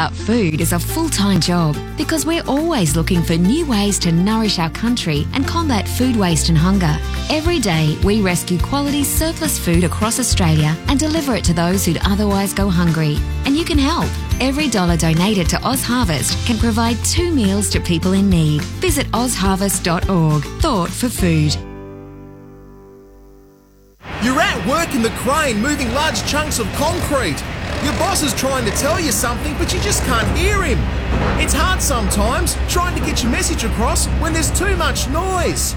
about food is a full time job because we're always looking for new ways to nourish our country and combat food waste and hunger. Every day, we rescue quality surplus food across Australia and deliver it to those who'd otherwise go hungry. And you can help. Every dollar donated to Oz Harvest can provide two meals to people in need. Visit ozharvest.org. Thought for food. You're at work in the crane moving large chunks of concrete. Your boss is trying to tell you something, but you just can't hear him. It's hard sometimes trying to get your message across when there's too much noise.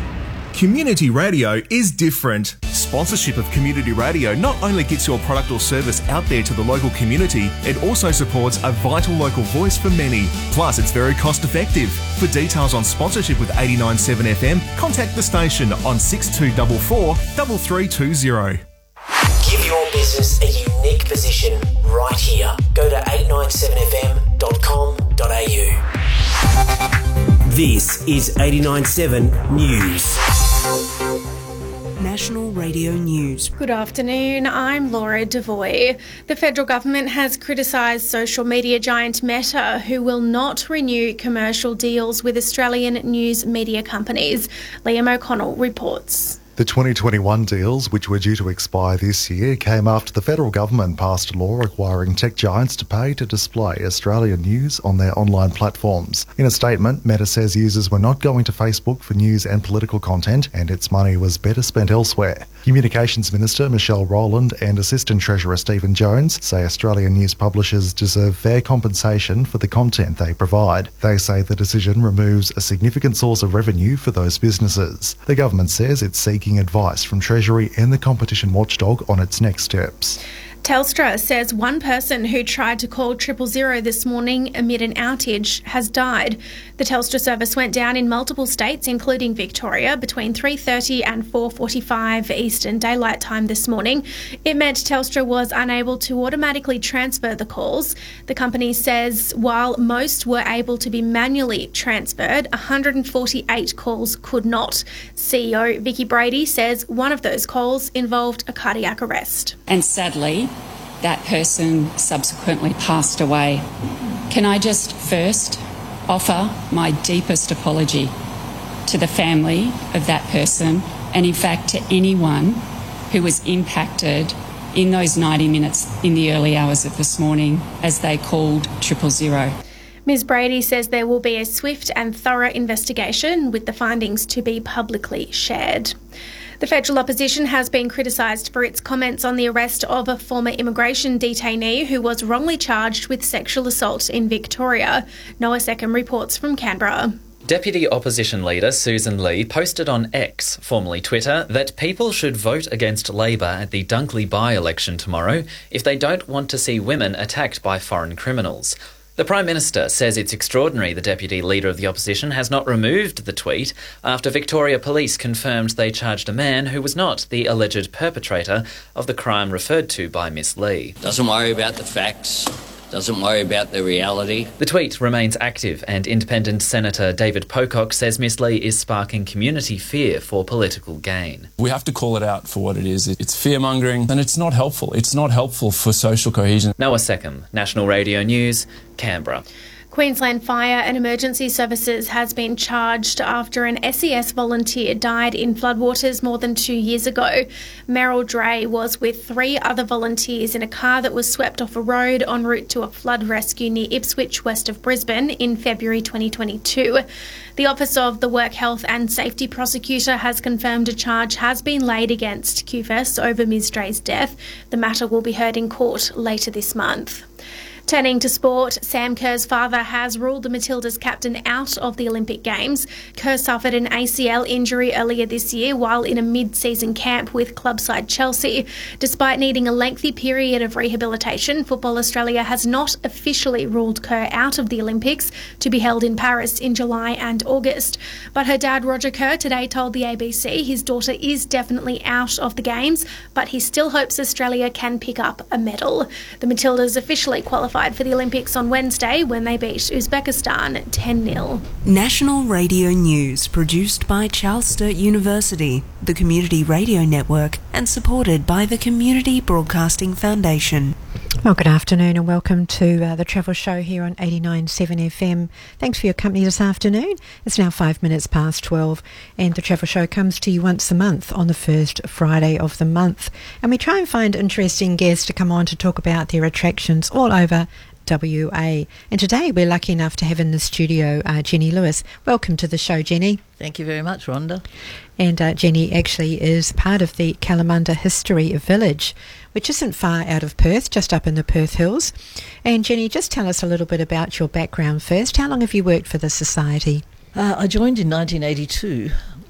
Community radio is different. Sponsorship of community radio not only gets your product or service out there to the local community, it also supports a vital local voice for many. Plus, it's very cost effective. For details on sponsorship with 897 FM, contact the station on 6244 3320. Give your business a unique position right here. Go to 897fm.com.au. This is 897 News. National Radio News. Good afternoon, I'm Laura Devoy. The federal government has criticised social media giant Meta, who will not renew commercial deals with Australian news media companies. Liam O'Connell reports. The 2021 deals, which were due to expire this year, came after the federal government passed a law requiring tech giants to pay to display Australian news on their online platforms. In a statement, Meta says users were not going to Facebook for news and political content, and its money was better spent elsewhere. Communications Minister Michelle Rowland and Assistant Treasurer Stephen Jones say Australian news publishers deserve fair compensation for the content they provide. They say the decision removes a significant source of revenue for those businesses. The government says it's seeking advice from Treasury and the competition watchdog on its next steps. Telstra says one person who tried to call triple zero this morning amid an outage has died. The Telstra service went down in multiple states, including Victoria, between 3:30 and 4:45 Eastern Daylight Time this morning. It meant Telstra was unable to automatically transfer the calls. The company says while most were able to be manually transferred, 148 calls could not. CEO Vicki Brady says one of those calls involved a cardiac arrest. And sadly, that person subsequently passed away. Can I just first offer my deepest apology to the family of that person and, in fact, to anyone who was impacted in those 90 minutes in the early hours of this morning as they called triple zero. Ms. Brady says there will be a swift and thorough investigation with the findings to be publicly shared. The federal opposition has been criticised for its comments on the arrest of a former immigration detainee who was wrongly charged with sexual assault in Victoria. Noah Seckham reports from Canberra. Deputy Opposition Leader Sussan Ley posted on X, formerly Twitter, that people should vote against Labor at the Dunkley by election tomorrow if they don't want to see women attacked by foreign criminals. The Prime Minister says it's extraordinary the Deputy Leader of the Opposition has not removed the tweet after Victoria Police confirmed they charged a man who was not the alleged perpetrator of the crime referred to by Miss Ley. Doesn't worry about the facts, doesn't worry about the reality. The tweet remains active, and Independent Senator David Pocock says Miss Ley is sparking community fear for political gain. We have to call it out for what it is. It's fear mongering, and it's not helpful. It's not helpful for social cohesion. Noah Seckham, National Radio News, Canberra. Queensland Fire and Emergency Services has been charged after an SES volunteer died in floodwaters more than two years ago. Merryn Dray was with three other volunteers in a car that was swept off a road en route to a flood rescue near Ipswich, west of Brisbane, in February 2022. The Office of the Work Health and Safety Prosecutor has confirmed a charge has been laid against QFES over Ms Dray's death. The matter will be heard in court later this month. Turning to sport, Sam Kerr's father has ruled the Matildas captain out of the Olympic Games. Kerr suffered an ACL injury earlier this year while in a mid season camp with club side Chelsea. Despite needing a lengthy period of rehabilitation, Football Australia has not officially ruled Kerr out of the Olympics to be held in Paris in July and August. But her dad, Roger Kerr, today told the ABC his daughter is definitely out of the Games, but he still hopes Australia can pick up a medal. The Matildas officially qualified for the Olympics on Wednesday when they beat Uzbekistan 10 0. National Radio News, produced by Charles Sturt University, the Community Radio Network, and supported by the Community Broadcasting Foundation. Well, good afternoon and welcome to uh, the Travel Show here on 89.7 FM. Thanks for your company this afternoon. It's now five minutes past 12 and the Travel Show comes to you once a month on the first Friday of the month. And we try and find interesting guests to come on to talk about their attractions all over WA. And today we're lucky enough to have in the studio uh, Jenny Lewis. Welcome to the show, Jenny. Thank you very much, Rhonda. And uh, Jenny actually is part of the Kalamunda History Village, which isn't far out of Perth, just up in the Perth Hills. And Jenny, just tell us a little bit about your background first. How long have you worked for the society? Uh, I joined in 1982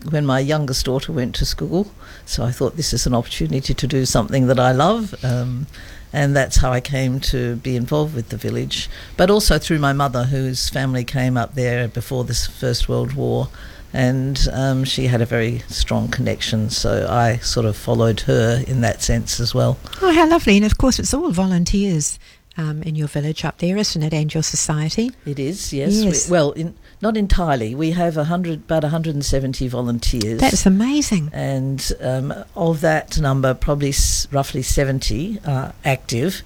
when my youngest daughter went to school, so I thought this is an opportunity to do something that I love. Um, and that's how I came to be involved with the village, but also through my mother, whose family came up there before the First World War, and um, she had a very strong connection, so I sort of followed her in that sense as well. Oh, how lovely! And of course, it's all volunteers. Um, in your village up there, isn't it, and your society? It is, yes. Yes. We, well, in, not entirely. We have a hundred, about 170 volunteers. That's amazing. and um, of that number, probably s- roughly 70 are active.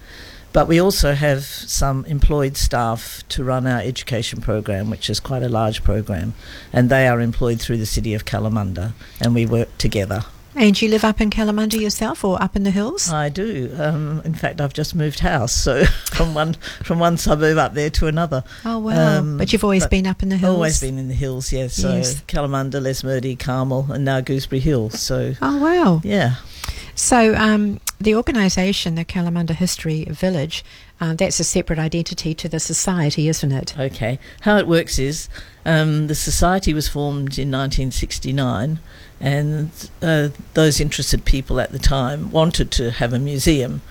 But we also have some employed staff to run our education program, which is quite a large program, and they are employed through the city of Kalamunda, and we work together. And you live up in Kalamunda yourself, or up in the hills? I do. Um, in fact, I've just moved house, so from one from one suburb up there to another. Oh wow! Um, but you've always but been up in the hills. Always been in the hills, yes. So Yes. Kalamunda, Lesmurdie, Carmel, and now Gooseberry Hill. So Oh wow! yeah. So um, the organisation, the Kalamunda History Village, uh, that's a separate identity to the society, isn't it? Okay. How it works is um, the society was formed in 1969, and uh, those interested people at the time wanted to have a museum.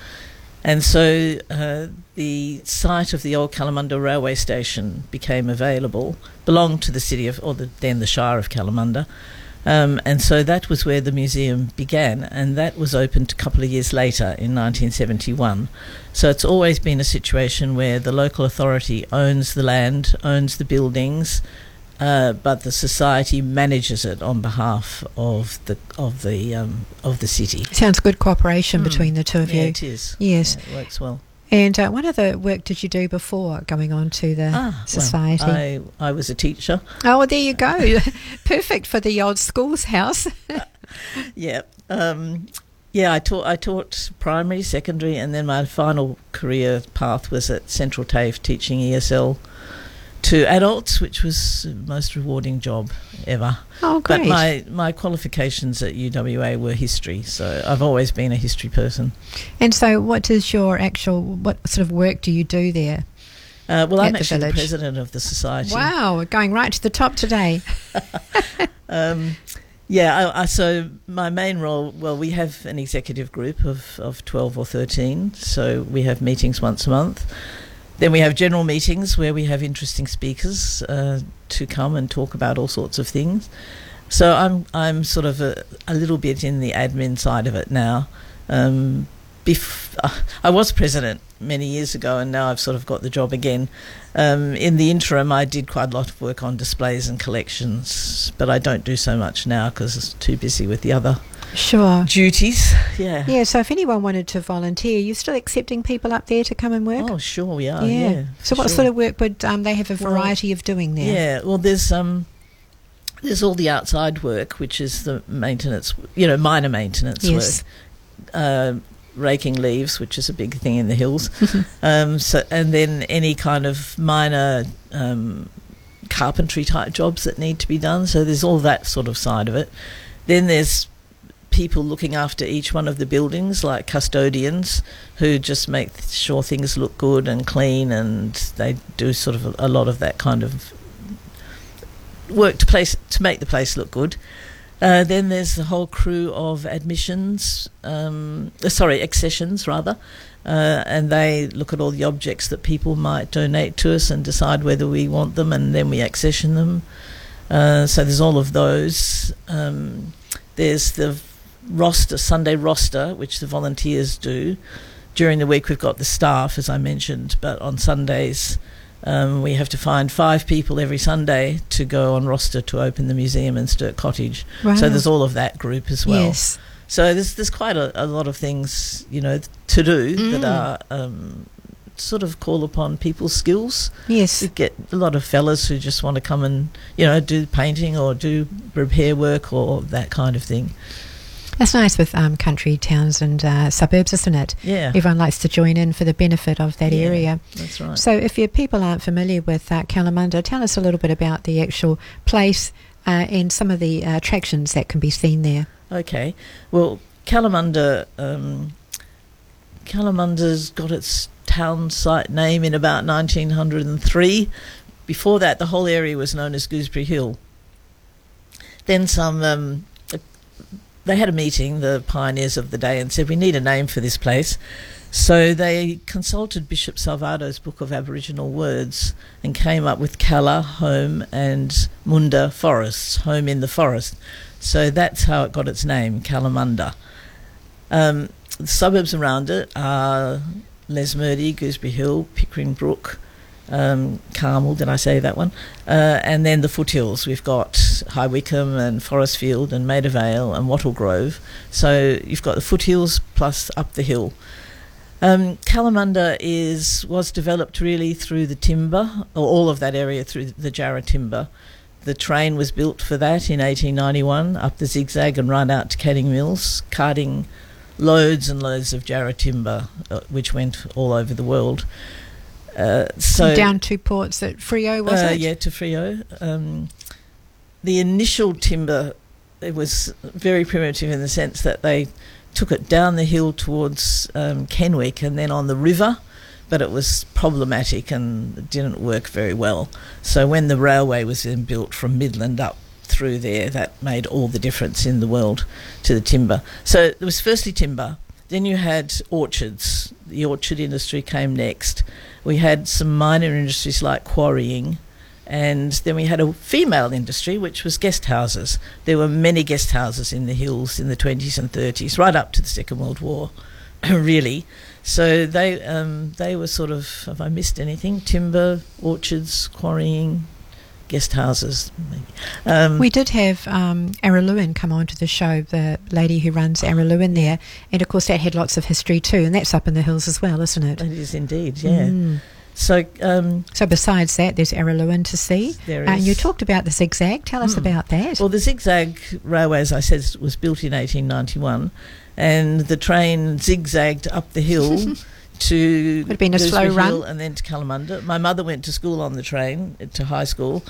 And so uh, the site of the old Kalamunda railway station became available, belonged to the city of, or the, then the Shire of Kalamunda. Um, and so that was where the museum began, and that was opened a couple of years later in 1971. So it's always been a situation where the local authority owns the land, owns the buildings, uh, but the society manages it on behalf of the of the um, of the city. Sounds good cooperation Mm. between the two of Yeah, you. it is. Yes. Yeah, it works well. And uh, what other work did you do before going on to the Ah, well, society? I I was a teacher. Oh, well, there you go. Perfect for the old schools house. yeah. Um, yeah, I taught I taught primary, secondary, and then my final career path was at Central TAFE teaching ESL to adults, which was the most rewarding job ever. Oh, great. But my, my qualifications at UWA were history, so I've always been a history person. and so, what is your actual, what sort of work do you do there? Uh, well, I'm the actually the president of the society. Wow, we're going right to the top today. Um, yeah, I, I, so my main role, well, we have an executive group of, of 12 or 13, so we have meetings once a month. Then we have general meetings where we have interesting speakers uh, to come and talk about all sorts of things. So I'm I'm sort of a, a little bit in the admin side of it now. Um, bef- I was president many years ago, and now I've sort of got the job again. Um, in the interim, I did quite a lot of work on displays and collections, but I don't do so much now because it's too busy with the other Sure. duties. Yeah. Yeah, so if anyone wanted to volunteer, you're still accepting people up there to come and work? Oh, sure we are. Yeah. So, what sure. sort of work would um, they have a Well, variety of doing there? Yeah, well, there's um, there's all the outside work, which is the maintenance, you know, minor maintenance Yes. work, uh, raking leaves, which is a big thing in the hills. um, so, and then any kind of minor um, carpentry type jobs that need to be done. So there's all that sort of side of it. Then there's people looking after each one of the buildings, like custodians, who just make sure things look good and clean, and they do sort of a, a lot of that kind of work to place to make the place look good. Uh, then there's the whole crew of admissions, um, uh, sorry, accessions rather, uh, and they look at all the objects that people might donate to us and decide whether we want them, and then we accession them. Uh, so there's all of those. Um, there's the roster, Sunday roster, which the volunteers do. During the week, we've got the staff, as I mentioned, but on Sundays, um, we have to find five people every Sunday to go on roster to open the museum in Stirk Cottage. Wow. So there's all of that group as well. Yes. So there's there's quite a, a lot of things you know to do that Mm. are um, sort of call upon people's skills. Yes. We get a lot of fellas who just want to come and, you know, do painting or do repair work or that kind of thing. That's nice with um, country towns and uh, suburbs, isn't it? Yeah. Everyone likes to join in for the benefit of that Yeah, area. that's right. So, if your people aren't familiar with uh, Kalamunda, tell us a little bit about the actual place uh, and some of the uh, attractions that can be seen there. Okay. Well, Kalamunda, um, Kalamunda's got its town site name in about 1903. Before that, the whole area was known as Gooseberry Hill. Then some, um, they had a meeting, the pioneers of the day, and said, we need a name for this place. So they consulted Bishop Salvado's Book of Aboriginal Words and came up with Kala, home, and Munda, forests, home in the forest. So that's how it got its name, Kalamunda. Um, the suburbs around it are Lesmurdie, Gooseberry Hill, Pickering Brook, um, Carmel, did I say that one? Uh, and then the foothills. We've got High Wycombe and Forestfield and Maida Vale and Wattle Grove. So you've got the foothills plus up the hill. Um, Kalamunda is was developed really through the timber, or all of that area through the Jarrah timber. The train was built for that in 1891 up the zigzag and right out to Canning Mills, carting loads and loads of Jarrah timber, uh, which went all over the world. Uh, so Down to ports at Freo, was uh, it? Yeah, to Freo. Um, the initial timber it was very primitive in the sense that they took it down the hill towards um, Kenwick and then on the river, but it was problematic and it didn't work very well. So when the railway was then built from Midland up through there, that made all the difference in the world to the timber. So there was firstly timber. Then you had orchards. The orchard industry came next. We had some minor industries like quarrying, and then we had a female industry, which was guest houses. There were many guest houses in the hills in the 20s and 30s, right up to the Second World War, really. So they um, they were sort of, have I missed anything? Timber, orchards, quarrying, guest houses. Um, we did have um, Araluen come on to the show, the lady who runs Araluen there, and of course that had lots of history too, and that's up in the hills as well, isn't it? It is indeed, yeah. Mm. So, um, so besides that, there's Araluen to see. There Uh, and you talked about the zigzag. Tell us Mm. about that. Well, the zigzag railway, as I said, was built in 1891, and the train zigzagged up the hill to Would have been a slow run. And then to Kalamunda. My mother went to school on the train to high school,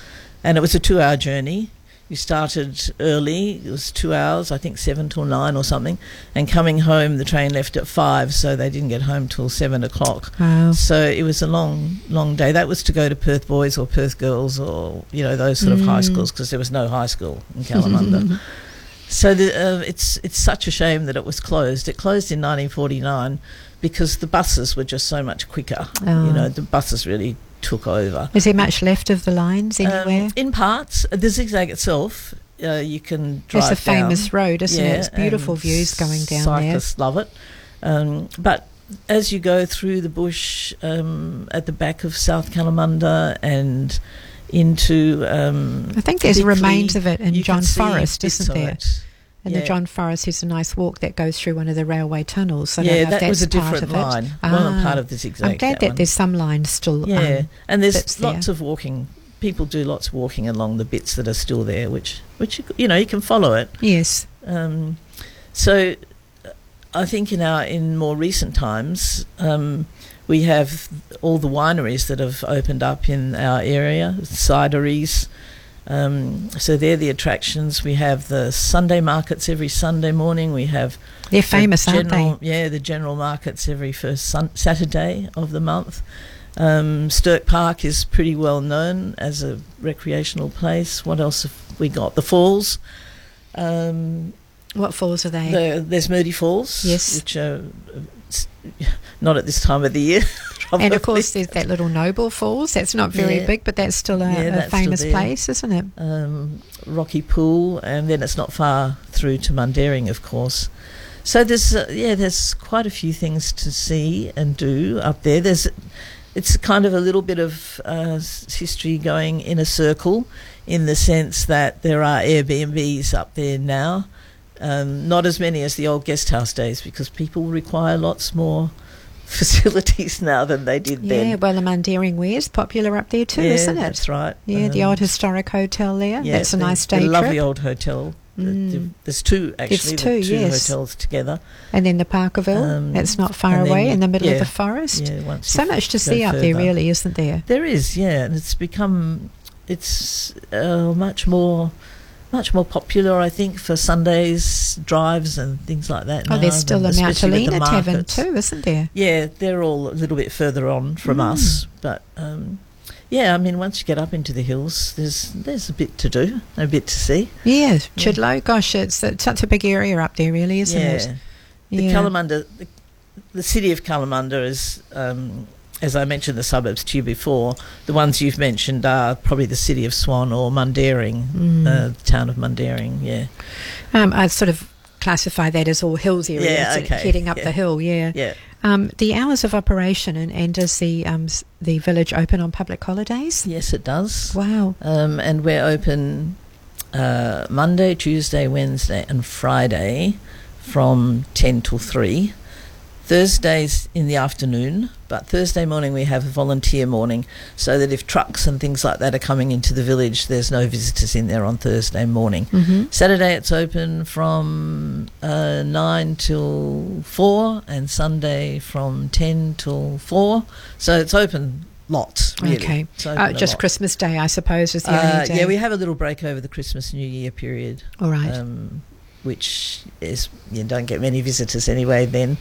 and it was a two-hour journey. We started early; it was two hours, I think seven till nine or something. And coming home, the train left at five, so they didn't get home till seven o'clock. Wow. So it was a long, long day. That was to go to Perth boys or Perth girls or you know those sort of high Mm. schools because there was no high school in Kalamunda. so the, uh, it's it's such a shame that it was closed. It closed in 1949 because the buses were just so much quicker. Oh. You know, the buses really took over. Is there much left of the lines anywhere? Um, in parts, the zigzag itself, uh, you can drive It's a famous road, isn't it? It's beautiful views going down there. Cyclists love it. Um, but as you go through the bush um, at the back of South Kalamunda and into, um, I think there's Bickley, remains of it in you John see Forrest, isn't there? it. And Yeah. the John Forrest is a nice walk that goes through one of the railway tunnels. I Yeah, that was a part different line. Wasn't part of the zigzag, I'm glad that that, there's some lines still. Yeah, um, and there's that's there. lots of walking. People do lots of walking along the bits that are still there, which which you, you know you can follow it. Yes. Um, so I think in our in more recent times um, we have all the wineries that have opened up in our area, cideries. Um, so they're the attractions. We have the Sunday markets every Sunday morning. We have They're the famous, aren't general, Yeah, the general markets every first sun- Saturday of the month. Um, Stirk Park is pretty well known as a recreational place. What else have we got? The falls. Um, what falls are they? The, there's Moody Falls. Yes. Which are uh, s- not at this time of the year. and of course, there's that little Noble Falls. That's not very Yeah. big, but that's still a, Yeah, that's still famous there. place, isn't it? um, Rocky Pool, and then it's not far through to Mundaring, of course. So there's uh, yeah, there's quite a few things to see and do up there. There's it's kind of a little bit of uh, history going in a circle, in the sense that there are Airbnbs up there now. Um, not as many as the old guest house days because people require lots more facilities now than they did Yeah, then. Yeah, well, the Mundaring Weir's popular up there too, Yeah, isn't it? that's right. Yeah, the Um, old historic hotel there. Yeah, that's a the- nice the day lovely trip. old hotel. The- the- Mm. There's two actually. It's the two, two yes. hotels together. And then the Parkerville, Um, that's not far away you- in the middle of the forest. yeah, so much to see up there, really, isn't there? There is, yeah, and it's become it's uh, much more much more popular, I think, for Sundays drives and things like that. Oh, now, there's still a Mount Helena Tavern too, isn't there? Yeah, they're all a little bit further on from Mm. us, but um, yeah, I mean, once you get up into the hills, there's there's a bit to do, a bit to see. Yeah, Chidlow. Gosh, it's, it's such a big area up there, really, isn't yeah. it? The Yeah. Kalamunda, the, the city of Kalamunda is, um, as I mentioned, the suburbs to you before. The ones you've mentioned are probably the city of Swan or Mundaring, Mm. uh, the town of Mundaring. Yeah, Um, I sort of classify that as all hills areas, Yeah, okay, heading up yeah. the hill. Yeah. yeah. Um, the hours of operation and, and does the um, the village open on public holidays? Yes, it does. Wow. Um, and we're open uh, Monday, Tuesday, Wednesday, and Friday from 10 till 3. Thursdays in the afternoon, but Thursday morning we have a volunteer morning so that if trucks and things like that are coming into the village, there's no visitors in there on Thursday morning. Mhm. Saturday it's open from uh, 9 till 4 and Sunday from 10 till 4. So it's open lots, really. Okay. Uh, just lot. Christmas Day, I suppose, is the Uh, only day. yeah, we have a little break over the Christmas New Year period. All right. Um, which is you don't get many visitors anyway then.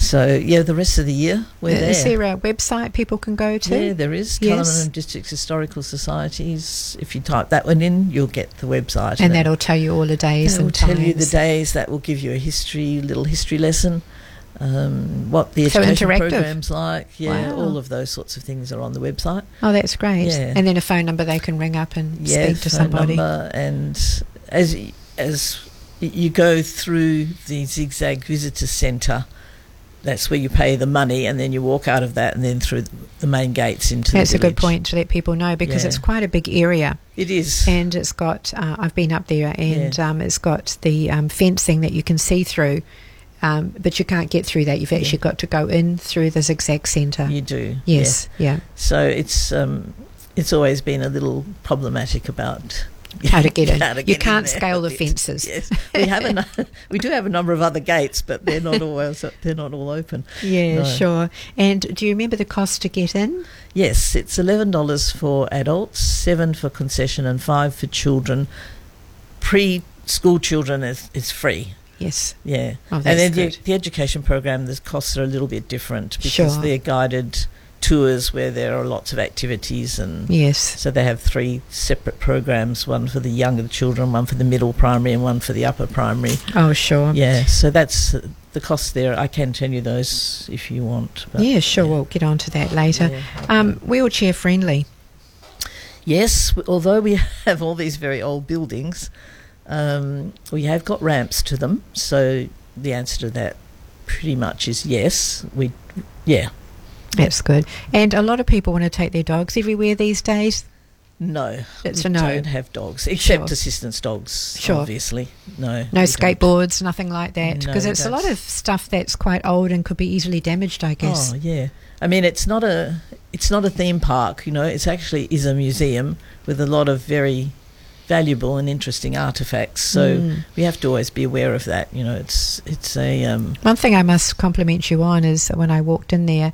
So yeah, the rest of the year we're Uh, Is there. there a website people can go to? Yeah, there is. Yes. Kalamunda Districts Historical Societies. If you type that one in, you'll get the website. and that'll tell you all the days That'll tell times. you the days. That will give you a history, little history lesson. Um, what the So education programs like. Yeah, Wow. all of those sorts of things are on the website. Oh, that's great. Yeah. And then a phone number they can ring up and yeah, speak to somebody. number, and as as you go through the zigzag visitor centre, that's where you pay the money, and then you walk out of that, and then through the main gates into. That's the a good point to let people know because Yeah. it's quite a big area. It is. And it's got, uh, I've been up there and um, it's got the um, fencing that you can see through, um, but you can't get through that. You've actually got to go in through the zigzag centre. You do. Yes, yeah. So it's um, it's always been a little problematic about. How to get in. to You get in can't scale the fences. Yes, we have a we do have a number of other gates, but they're not always they're not all open. Yeah, No. sure. And do you remember the cost to get in? Yes, it's eleven dollars for adults, seven for concession, and five for children. Pre-school children is, is free. Yes. Yeah, Oh, and then the, the education program, the costs are a little bit different because Sure. they're guided tours where there are lots of activities and Yes. so they have three separate programs: one for the younger children, one for the middle primary, and one for the upper primary. Oh, sure. Yeah, so that's the cost there. I can tell you those if you want. Yeah, sure. We'll get on to that later. Yeah. Um, wheelchair friendly. Yes, although we have all these very old buildings, um, we have got ramps to them. So the answer to that pretty much is yes. We, yeah, That's good. And a lot of people want to take their dogs everywhere these days. no, we a no. Don't have dogs except Sure. assistance dogs. Sure. obviously, no. No we don't. skateboards, nothing like that. No, Because it's a lot of stuff that's quite old and could be easily damaged, I guess. Oh yeah, I mean it's not a it's not a theme park. You know, it's actually is a museum with a lot of very valuable and interesting artifacts. So Mm. we have to always be aware of that. You know, it's it's a um, One thing I must compliment you on is that when I walked in there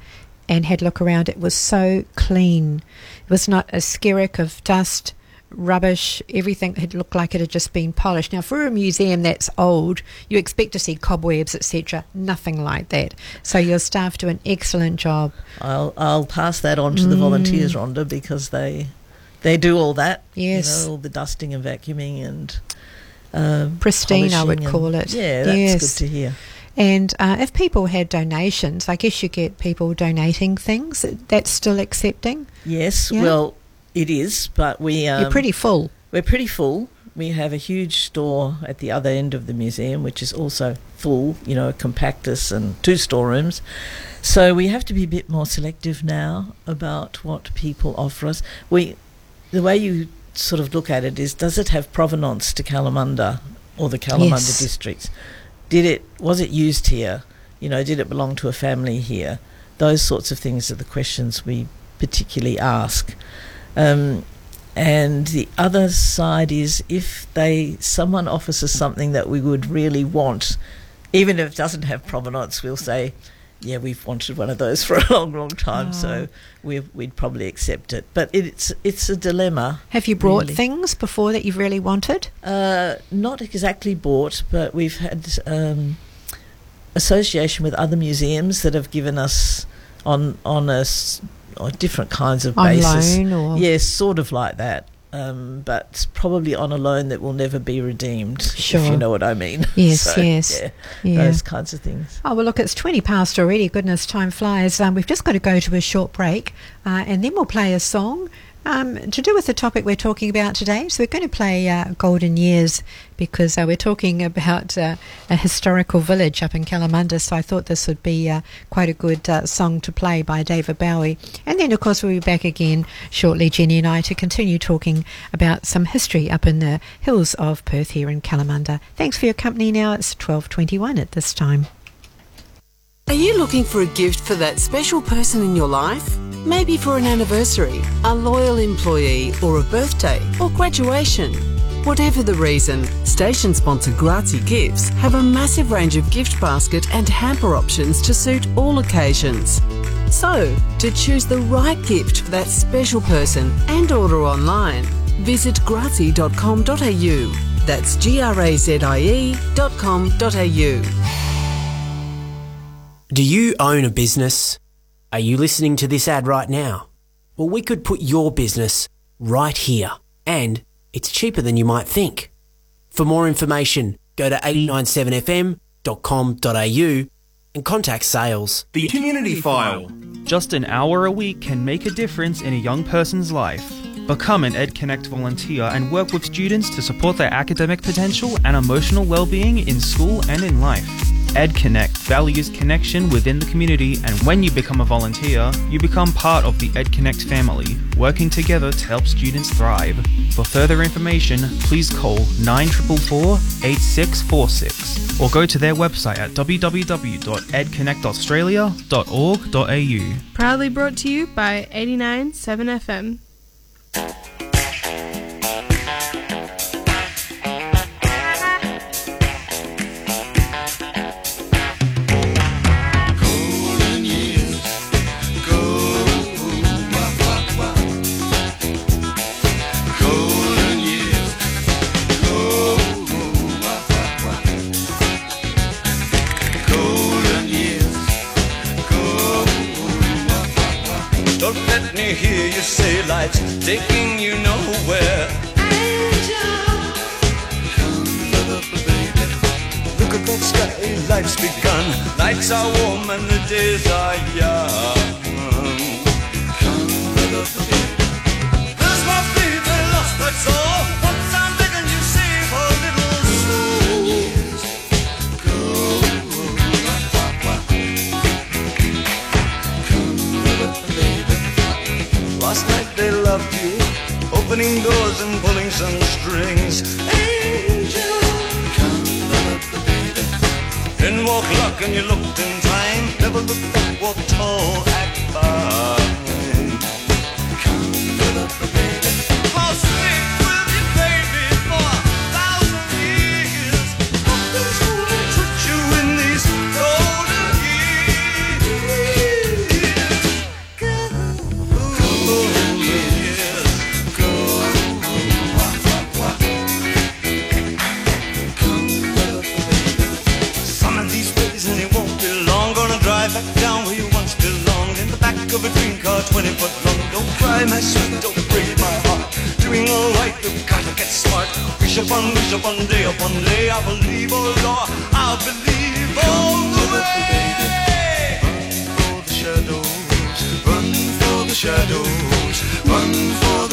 and had a look around, it was so clean. It was not a skerrick of dust, rubbish. Everything had looked like it had just been polished. Now, for a museum that's old, you expect to see cobwebs, etc. Nothing like that. So your staff do an excellent job. I'll I'll pass that on to the Mm. volunteers, Rhonda, because they they do all that. Yes. you know, all the dusting and vacuuming and um, Pristine, I would and- call it. Yeah, that's Yes. good to hear. And uh, if people had donations, I guess you get people donating things. That's still accepting. Yes, Yeah. well, it is, but we um, You're pretty full. We're pretty full. We have a huge store at the other end of the museum, which is also full, you know, a compactus and two storerooms. So we have to be a bit more selective now about what people offer us. We, the way you sort of look at it is, does it have provenance to Kalamunda or the Kalamunda Yes. districts? Did it was it used here? You know, did it belong to a family here? Those sorts of things are the questions we particularly ask. Um, and the other side is if they someone offers us something that we would really want, even if it doesn't have provenance, we'll say, yeah, we've wanted one of those for a long, long time, Oh. so we would probably accept it. But it's it's a dilemma. Have you brought really. things before that you've really wanted? Uh, not exactly bought, but we've had um, association with other museums that have given us on on a s- on different kinds of On basis. loan or- yes, sort of like that. Um, but probably on a loan that will never be redeemed. if Sure. you know what I mean. Yes, So, yes. yeah, Yeah. those kinds of things. Oh, well, look, it's 20 past already. Goodness, time flies. Um, we've just got to go to a short break uh, and then we'll play a song um, to do with the topic we're talking about today. So we're going to play uh, Golden Years because uh, we're talking about uh, a historical village up in Kalamunda. So I thought this would be uh, quite a good uh, song to play by David Bowie. And then, of course, we'll be back again shortly, Jenny and I, to continue talking about some history up in the hills of Perth here in Kalamunda. Thanks for your company now. It's 1221 at this time. Are you looking for a gift for that special person in your life? Maybe for an anniversary, a loyal employee, or a birthday, or graduation. Whatever the reason, station sponsor Grazie Gifts have a massive range of gift basket and hamper options to suit all occasions. So, to choose the right gift for that special person and order online, visit grazie.com.au. That's G R A Z I E Do you own a business? Are you listening to this ad right now? Well, we could put your business right here, and it's cheaper than you might think. For more information, go to 897fm.com.au and contact sales. The Community File. Just an hour a week can make a difference in a young person's life. Become an EdConnect volunteer and work with students to support their academic potential and emotional well-being in school and in life. EdConnect values connection within the community, and when you become a volunteer, you become part of the EdConnect family, working together to help students thrive. For further information, please call 9444 8646 or go to their website at www.edconnectaustralia.org.au. Proudly brought to you by 89.7 FM. Thank you.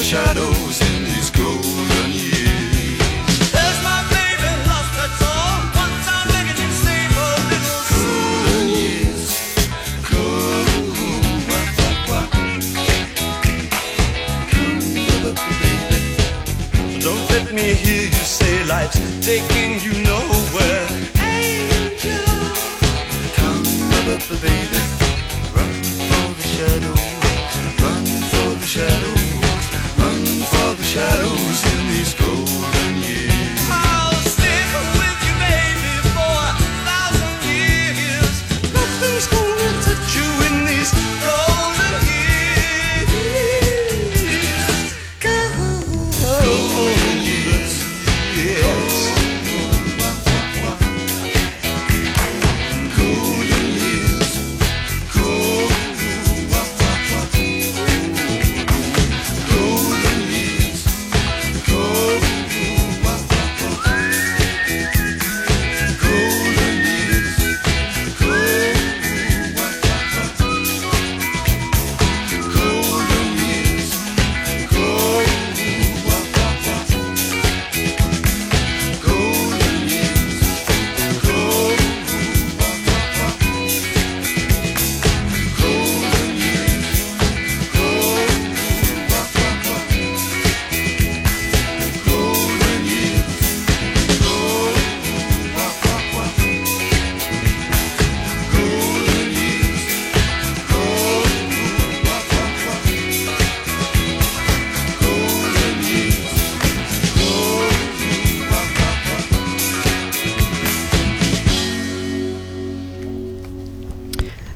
The shadows in these golden years. There's my baby lost, that's all. Once I'm begging you, save a little golden years. Don't let me hear you say life's taking you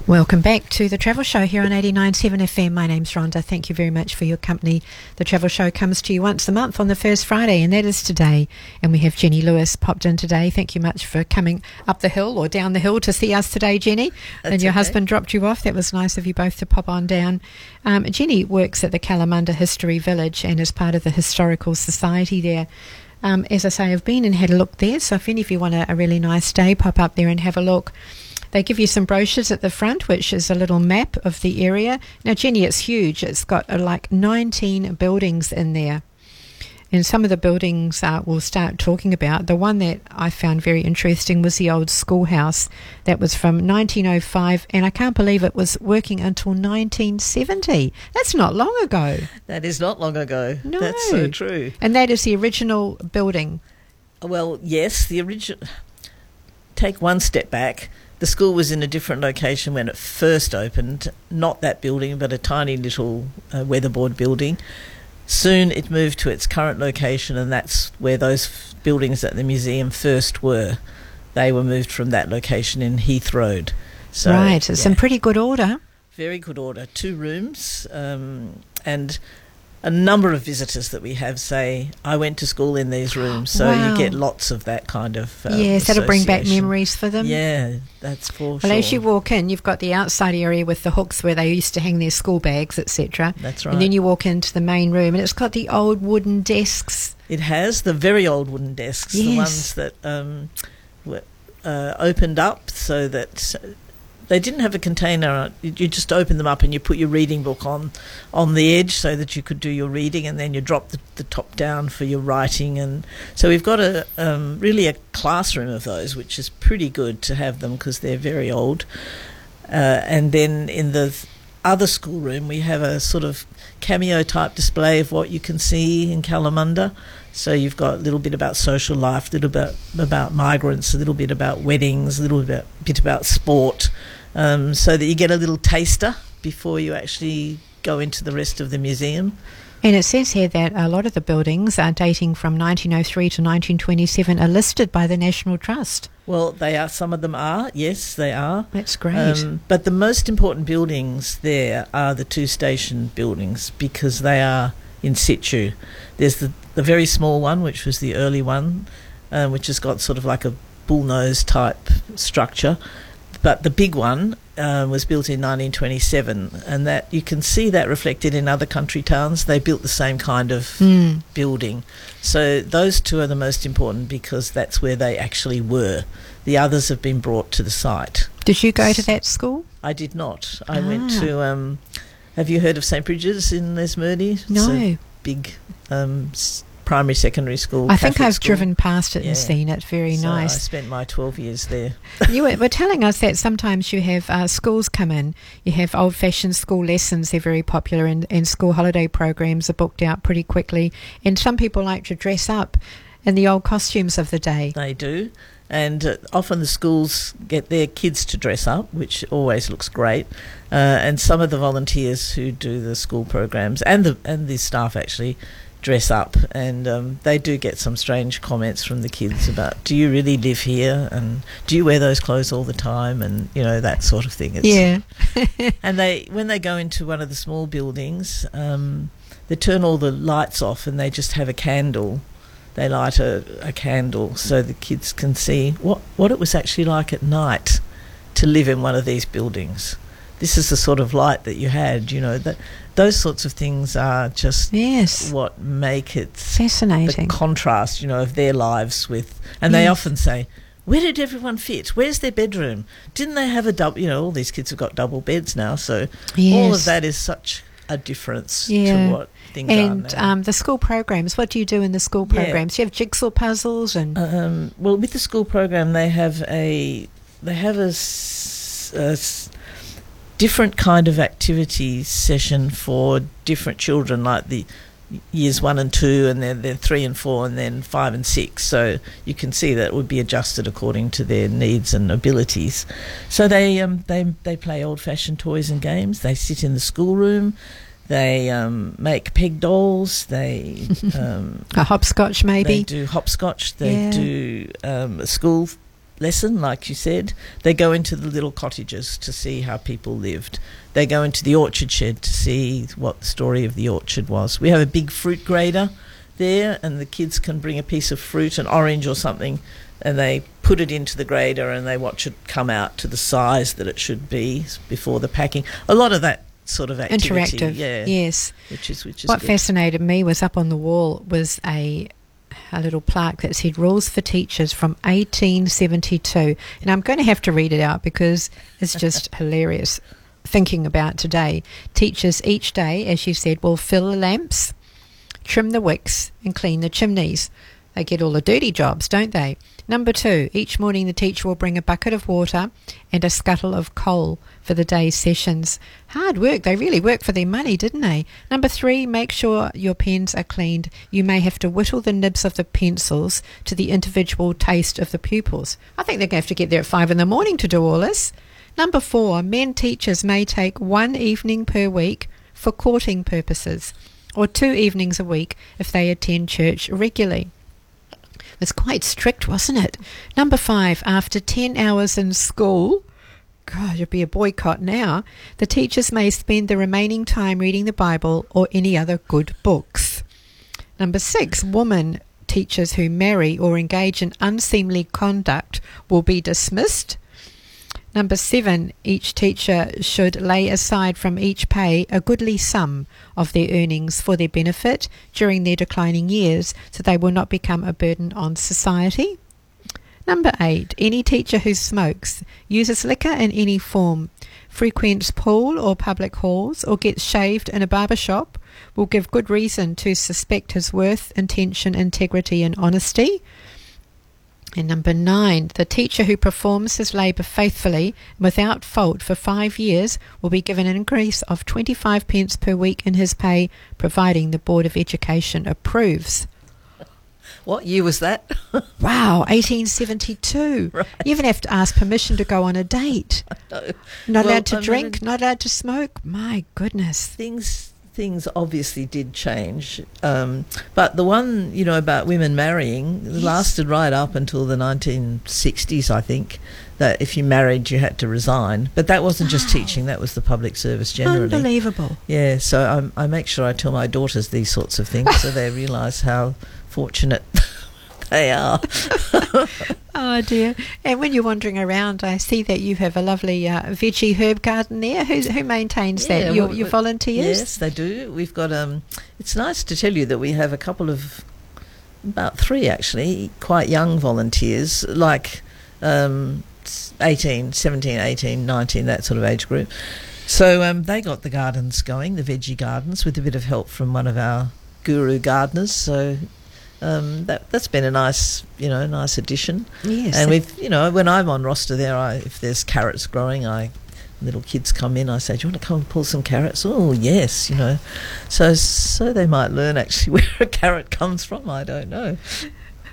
Welcome back to the Travel Show here on 89.7 FM. My name's Rhonda. Thank you very much for your company. The Travel Show comes to you once a month on the first Friday, and that is today. And we have Jenny Lewis popped in today. Thank you much for coming up the hill or down the hill to see us today, Jenny. and your okay. husband dropped you off. That was nice of you both to pop on down. Um, Jenny works at the Kalamunda History Village and is part of the Historical Society there. Um, as I say, I've been and had a look there. So if any of you want a, a really nice day, pop up there and have a look. They give you some brochures at the front, which is a little map of the area. Now, Jenny, it's huge. It's got uh, like 19 buildings in there. And some of the buildings uh, we'll start talking about. The one that I found very interesting was the old schoolhouse that was from 1905, and I can't believe it was working until 1970. That's not long ago. That is not long ago. No. That's so true. And that is the original building. Well, yes, the original. Take one step back. The school was in a different location when it first opened, not that building, but a tiny little uh, weatherboard building. Soon it moved to its current location, and that's where those f- buildings at the museum first were. They were moved from that location in Heath Road. So, right, it's yeah. in pretty good order. Very good order. Two rooms, um, and a number of visitors that we have say, "I went to school in these rooms." So Wow. you get lots of that kind of um, yes, that'll bring back memories for them. Yeah, that's for Well, sure. Well, as you walk in, you've got the outside area with the hooks where they used to hang their school bags, etc. That's right. And then you walk into the main room, and it's got the old wooden desks. It has the very old wooden desks, the ones that um, were uh, opened up so that they didn't have a container. You just open them up and you put your reading book on on the edge so that you could do your reading, and then you drop the, the top down for your writing. And so we've got a um, really a classroom of those, which is pretty good to have them because they're very old. Uh, and then in the th- other schoolroom, we have a sort of cameo type display of what you can see in Kalamunda. So you've got a little bit about social life, a little bit about migrants, a little bit about weddings, a little bit, bit about sport, um, so that you get a little taster before you actually go into the rest of the museum. And it says here that a lot of the buildings are dating from 1903 to 1927 are listed by the National Trust. Well, they are. Some of them are. Yes, they are. That's great. Um, but the most important buildings there are the two station buildings because they are in situ. There's the the very small one, which was the early one, uh, which has got sort of like a bullnose type structure. But the big one uh, was built in 1927, and that you can see that reflected in other country towns. They built the same kind of Mm. building. So those two are the most important because that's where they actually were. The others have been brought to the site. Did you go to that school? I did not. I went Ah. to. Um, have you heard of St Brigid's in Lesmurdie? It's No. big um, s- primary secondary school. I think I've school. driven past it Yeah. and seen it. Very So I spent my 12 years there. you were, were telling us that sometimes you have uh, schools come in, you have old fashioned school lessons, they're very popular, and, and school holiday programs are booked out pretty quickly. And some people like to dress up in the old costumes of the day. They do. And uh, often the schools get their kids to dress up, which always looks great. Uh, and some of the volunteers who do the school programs and the and the staff actually dress up, and um, they do get some strange comments from the kids about, "Do you really live here?" and "Do you wear those clothes all the time?" and you know that sort of thing. It's, Yeah. and they when they go into one of the small buildings, um, they turn all the lights off and they just have a candle. They light a, a candle so the kids can see what what it was actually like at night to live in one of these buildings. This is the sort of light that you had, you know, that those sorts of things are just yes. what make it fascinating. The contrast, you know, of their lives with, and they often say, "Where did everyone fit? Where's their bedroom? Didn't they have a double? You know, all these kids have got double beds now, so all of that is such a difference Yeah. to what things and are now. um, the school programs. What do you do in the school Yeah. programs? You have jigsaw puzzles and Um, well, with the school program, they have a they have a, a different kind of activity session for different children, like the years one and two, and then then three and four, and then five and six. So you can see that it would be adjusted according to their needs and abilities. So they um, they they play old fashioned toys and games. They sit in the schoolroom. They um, make peg dolls. They um, a hopscotch maybe. they do hopscotch. They Yeah. do um, a school lesson, like you said. They go into the little cottages to see how people lived. They go into the orchard shed to see what the story of the orchard was. We have a big fruit grader there, and the kids can bring a piece of fruit, an orange or something, and they put it into the grader and they watch it come out to the size that it should be before the packing. A lot of that sort of activity, Interactive, yeah, yes. which is which is what good. fascinated me was up on the wall was a a little plaque that said rules for teachers from 1872 and i'm going to have to read it out because it's just hilarious thinking about today. Teachers each day as you said will fill the lamps trim the wicks and clean the chimneys they get all the dirty jobs don't they? Number two each morning the teacher will bring a bucket of water and a scuttle of coal for the day's sessions. Hard work. They really work for their money didn't they? Number three make sure your pens are cleaned. You may have to whittle the nibs of the pencils to the individual taste of the pupils. I think they're going to have to get there at five in the morning to do all this. Number four men teachers may take one evening per week for courting purposes or two evenings a week if they attend church regularly was quite strict, wasn't it? Number five, after 10 hours in school, God, it'd be a boycott now, the teachers may spend the remaining time reading the Bible or any other good books. Number six, women teachers who marry or engage in unseemly conduct will be dismissed. Number seven, each teacher should lay aside from each pay a goodly sum of their earnings for their benefit during their declining years so they will not become a burden on society. Number eight, any teacher who smokes, uses liquor in any form, frequents pool or public halls, or gets shaved in a barber shop will give good reason to suspect his worth, intention, integrity, and honesty. And number nine, the teacher who performs his labour faithfully and without fault for five years will be given an increase of 25 pence per week in his pay, providing the Board of Education approves. What year was that? Wow, 1872. You even have to ask permission to go on a date. No. Not Well, allowed to I drink, mean- not allowed to smoke. My goodness. things things obviously did change, um, but the one you know about women marrying lasted right up until the 1960s, I think. That if you married, you had to resign, but that wasn't just teaching; that was the public service generally. Unbelievable. Yeah, so I, I make sure I tell my daughters these sorts of things so they realise how fortunate they are. Oh dear. And when you're wandering around, I see that you have a lovely uh, veggie herb garden there. Who, who maintains Yeah, that? Your, your volunteers? Yes, they do. We've got. Um, it's nice to tell you that we have a couple of, about three actually, quite young volunteers, like um, 18, 17, 18, 19, that sort of age group. So um, they got the gardens going, the veggie gardens, with a bit of help from one of our guru gardeners. So um, that that's been a nice, you know, nice addition. Yes. And we've, you know, when I'm on roster there, I, if there's carrots growing, I little kids come in. I say, "Do you want to come and pull some carrots?" Oh, yes, you know. So so they might learn actually where a carrot comes from. I don't know.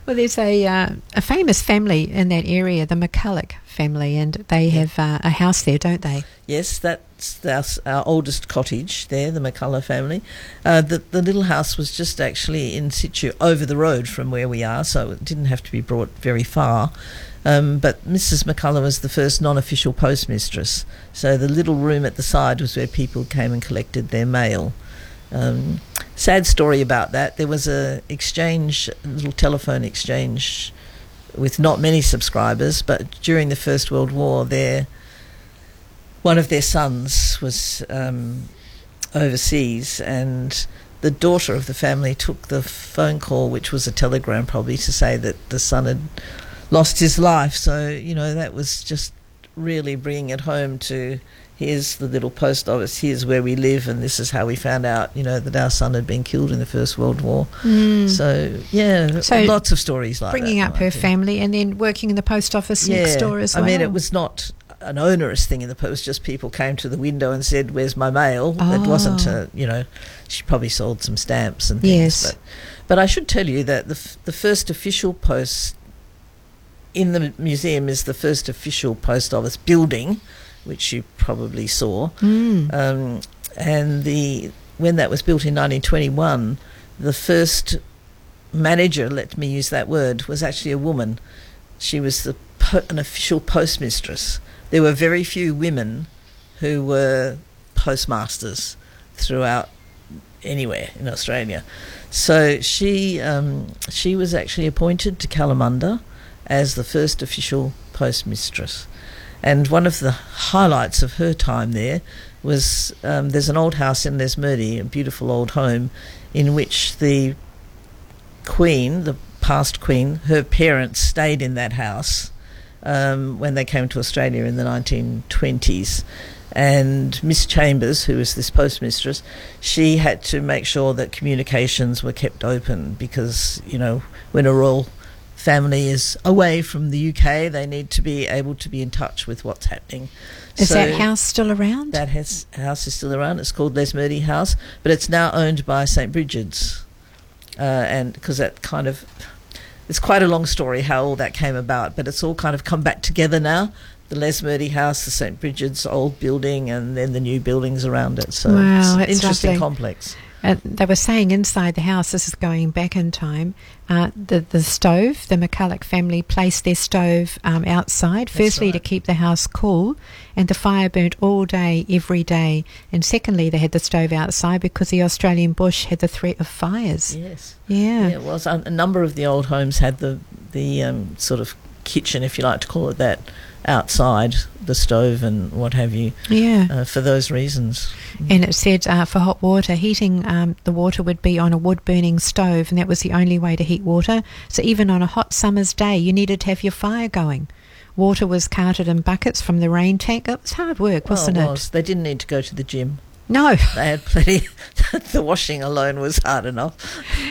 Well, there's a uh, a famous family in that area, the McCulloch family, and they have uh, a house there, don't they? Yes, that's our, our oldest cottage there, the McCulloch family. Uh, the, the little house was just actually in situ over the road from where we are, so it didn't have to be brought very far. Um, but Mrs. McCullough was the first non official postmistress, so the little room at the side was where people came and collected their mail. Um, sad story about that. There was a exchange, a little telephone exchange, with not many subscribers. But during the First World War, their one of their sons was um, overseas, and the daughter of the family took the phone call, which was a telegram probably, to say that the son had lost his life. So you know that was just really bringing it home to here's the little post office, here's where we live, and this is how we found out, you know, that our son had been killed in the First World War. Mm. So, yeah, So lots of stories like Bringing that. up her family and then working in the post office next door as well. I mean, it was not an onerous thing in the post, just people came to the window and said, Where's my mail? It wasn't, Oh. a, you know, she probably sold some stamps and things. Yes. But, but I should tell you that the, f- the first official post in the museum is the first official post office building, which you probably saw. Mm. Um, and the when that was built in 1921, the first manager, let me use that word, was actually a woman. She was the po- an official postmistress. There were very few women who were postmasters throughout anywhere in Australia. So she um, she was actually appointed to Kalamunda as the first official postmistress. And one of the highlights of her time there was um, there's an old house in Les Lesmurdy, a beautiful old home, in which the Queen, the past Queen, her parents stayed in that house um, when they came to Australia in the 1920s. And Miss Chambers, who was this postmistress, she had to make sure that communications were kept open because, you know, when a royal family is away from the UK, they need to be able to be in touch with what's happening. Is So- that house still around? that has, house is still around. It's called Lesmurdy House, but it's now owned by St Brigid's, uh, and because that kind of it's quite a long story how all that came about, but it's all kind of come back together now. The Lesmurdy House, the St Brigid's old building, and then the new buildings around it. So Wow, it's an interesting lovely. complex. Uh, they were saying inside the house, this is going back in time, uh, the, the stove, the McCulloch family placed their stove um, outside, firstly to keep the house cool, and the fire burnt all day, every day. And secondly, they had the stove outside because the Australian bush had the threat of fires. Yes. Yeah. it was. A a number of the old homes had the the um, sort of kitchen, if you like to call it that, outside the stove and what have you. Yeah. Uh, for those reasons. And it said uh, for hot water, heating um, the water would be on a wood burning stove, and that was the only way to heat water. So even on a hot summer's day, you needed to have your fire going. Water was carted in buckets from the rain tank. It was hard work, wasn't well, it? it was. They didn't need to go to the gym. No. They had plenty. the washing alone was hard enough.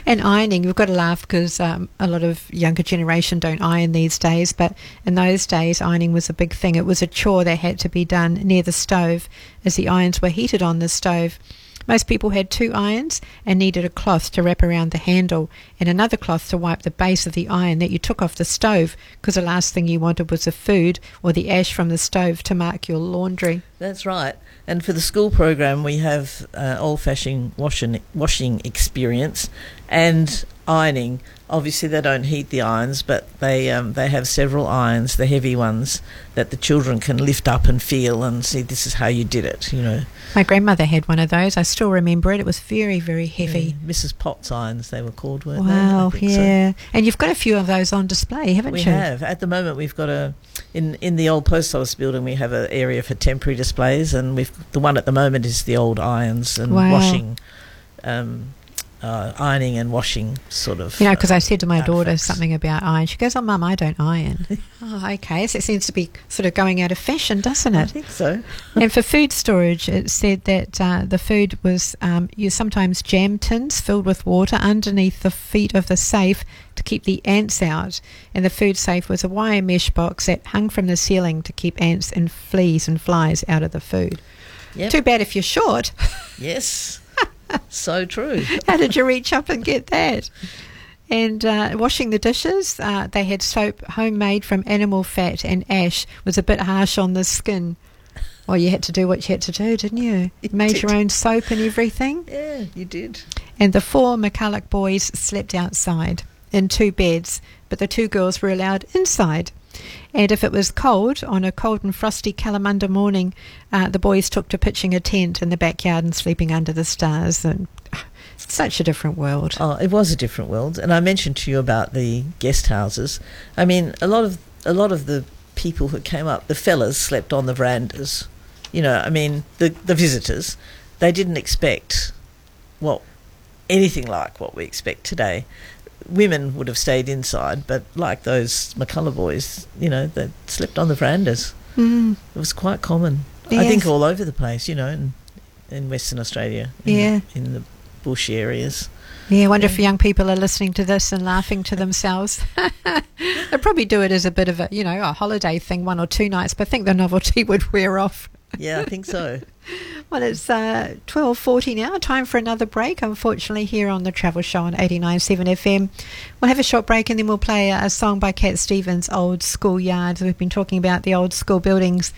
And ironing, you've got to laugh because um, a lot of younger generation don't iron these days. But in those days, ironing was a big thing. It was a chore that had to be done near the stove, as the irons were heated on the stove. Most people had two irons and needed a cloth to wrap around the handle and another cloth to wipe the base of the iron that you took off the stove because the last thing you wanted was the food or the ash from the stove to mark your laundry. That's right. And for the school program, we have uh, old-fashioned washing washing experience and ironing. Obviously, they don't heat the irons, but they um, they have several irons, the heavy ones that the children can lift up and feel and see. This is how you did it. You know, My grandmother had one of those. I still remember it. It was very, very heavy. Mrs. Potts irons they were called, weren't they? Wow, think so. yeah. And you've got a few of those on display, haven't we you? We have at the moment. We've got a in in the old post office building. We have an area for temporary displays, and we've the one at the moment is the old irons and Wow. washing, um, uh, ironing and washing sort of. You know, because I said to my uh, daughter something about iron. She goes, "Oh, mum, I don't iron." oh, okay. So it seems to be sort of going out of fashion, doesn't it? I think so. and for food storage, it said that uh, the food was um, you sometimes jam tins filled with water underneath the feet of the safe to keep the ants out. And the food safe was a wire mesh box that hung from the ceiling to keep ants and fleas and flies out of the food. Yep. Too bad if you're short. Yes, so true. How did you reach up and get that? And uh, washing the dishes, uh, they had soap homemade from animal fat and ash was a bit harsh on the skin. Well, you had to do what you had to do, didn't you? You made did. your own soap and everything. Yeah, you did. And the four McCulloch boys slept outside in two beds, but the two girls were allowed inside. And if it was cold, on a cold and frosty Kalamunda morning, uh, the boys took to pitching a tent in the backyard and sleeping under the stars. And such a different world. Oh, it was a different world. And I mentioned to you about the guest houses. I mean, a lot of a lot of the people who came up, the fellas slept on the verandas. You know, I mean, the the visitors, they didn't expect what anything like what we expect today. Women would have stayed inside, but like those McCullough boys, you know, they slept on the verandas. Mm. It was quite common. I think all over the place, you know, in, in Western Australia. in- Yeah. In the bush areas. Yeah, I wonder if young people are listening to this and laughing to themselves. They'd probably do it as a bit of a, you know, a holiday thing, one or two nights, but I think the novelty would wear off. Yeah, I think so. Well, it's uh, 12.40 now, time for another break, unfortunately, here on the Travel Show on 89.7 FM. We'll have a short break and then we'll play a, song by Cat Stevens, Old School Yards. We've been talking about the old school buildings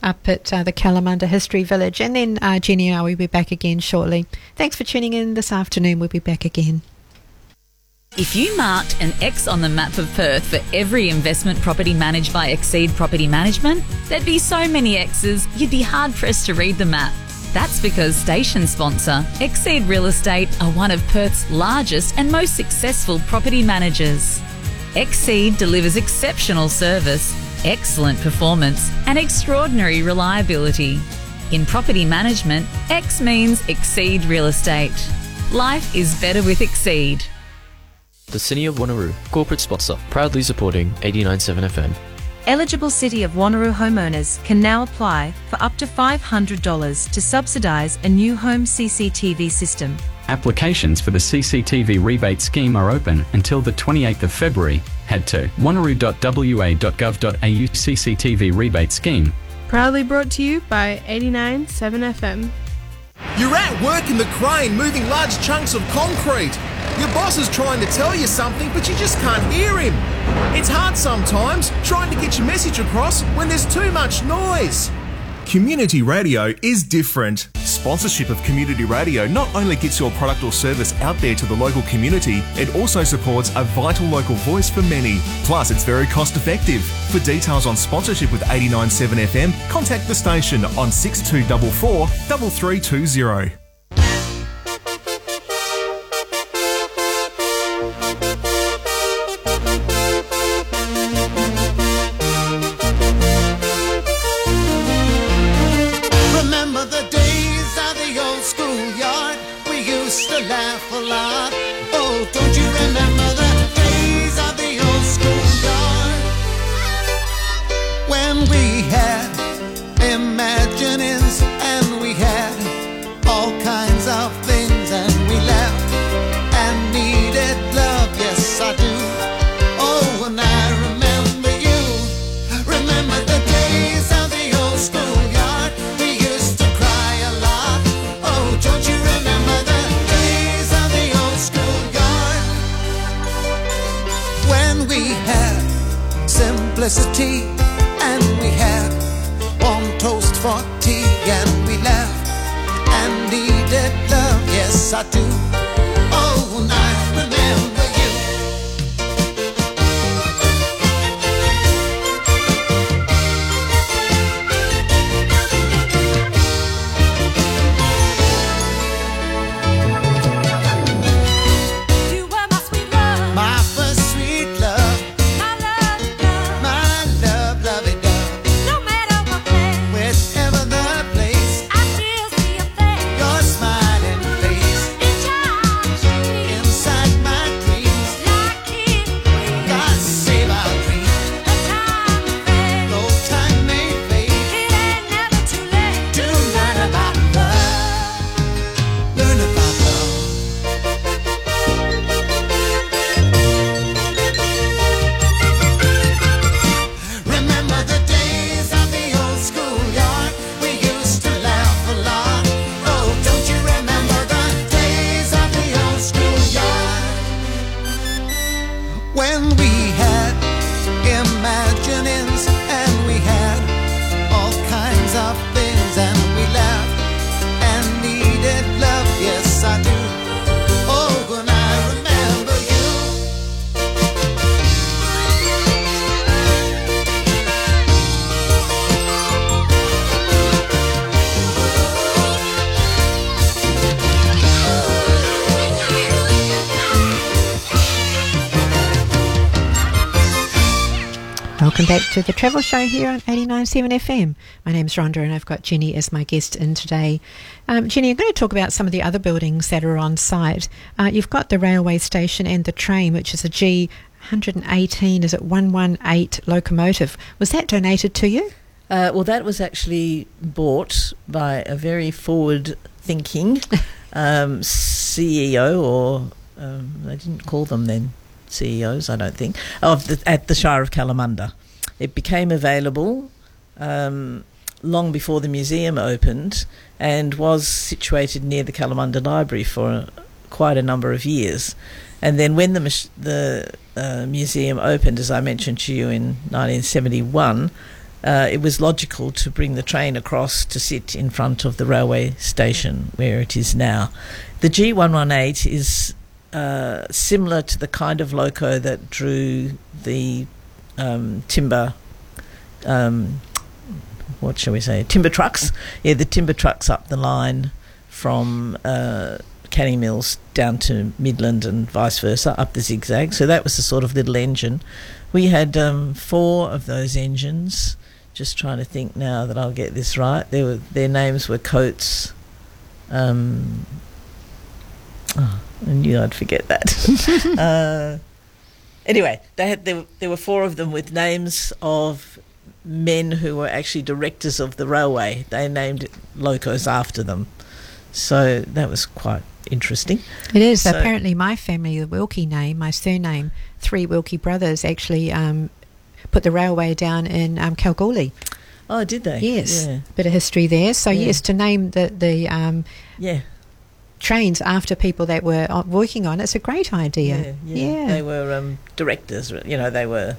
up at uh, the Kalamunda History Village. And then uh, Jenny and I will be back again shortly. Thanks for tuning in this afternoon. We'll be back again. If you marked an X on the map of Perth for every investment property managed by Exceed Property Management, there'd be so many X's you'd be hard pressed to read the map. That's because station sponsor Exceed Real Estate are one of Perth's largest and most successful property managers. Exceed delivers exceptional service, excellent performance, and extraordinary reliability. In property management, X means Exceed Real Estate. Life is better with Exceed. The City of Wanneroo, corporate sponsor, proudly supporting 89.7 FM. Eligible City of Wanneroo homeowners can now apply for up to $500 to subsidise a new home CCTV system. Applications for the CCTV rebate scheme are open until the 28th of February. Head to wanneroo.wa.gov.au CCTV rebate scheme. Proudly brought to you by 89.7 FM. You're at work in the crane moving large chunks of concrete. Your boss is trying to tell you something, but you just can't hear him. It's hard sometimes trying to get your message across when there's too much noise. Community radio is different. Sponsorship of community radio not only gets your product or service out there to the local community, it also supports a vital local voice for many. Plus, it's very cost effective. For details on sponsorship with 89.7 FM, contact the station on 6244 3320. And we had all kinds of things and we laughed and needed love. Yes, I do. Oh, and I remember you. Remember the days of the old schoolyard? We used to cry a lot. Oh, don't you remember the days of the old schoolyard? When we had simplicity I do. Welcome back to the Travel Show here on 89.7 FM. My name's Rhonda and I've got Jenny as my guest in today. Um, Jenny, I'm going to talk about some of the other buildings that are on site. Uh, you've got the railway station and the train, which is a G118, is it 118 locomotive. Was that donated to you? Uh, well, that was actually bought by a very forward-thinking um, CEO, or um, they didn't call them then CEOs, I don't think, of the, at the Shire of Kalamunda. It became available um, long before the museum opened, and was situated near the Kalamunda Library for quite a number of years. And then when the the uh, museum opened, as I mentioned to you in 1971, uh, it was logical to bring the train across to sit in front of the railway station where it is now. The G118 is uh, similar to the kind of loco that drew the um, timber. Um, what shall we say? Timber trucks. Yeah, the timber trucks up the line from uh, Canning Mills down to Midland and vice versa up the zigzag. So that was the sort of little engine. We had um, four of those engines. Just trying to think now that I'll get this right. Were their names were Coates. Um, oh, I knew I'd forget that. uh, anyway, they had there, there were four of them with names of men who were actually directors of the railway. They named locos after them, so that was quite interesting. It is. So- Apparently, my family, the Wilkie name, my surname, three Wilkie brothers actually um, put the railway down in um, Kalgoorlie. Oh, did they? Yes. Yeah. Bit of history there. So, Yeah. yes, to name the, the um, Yeah. Trains after people that were uh, working on it's a great idea. Yeah, yeah. They were um, directors. You know, they were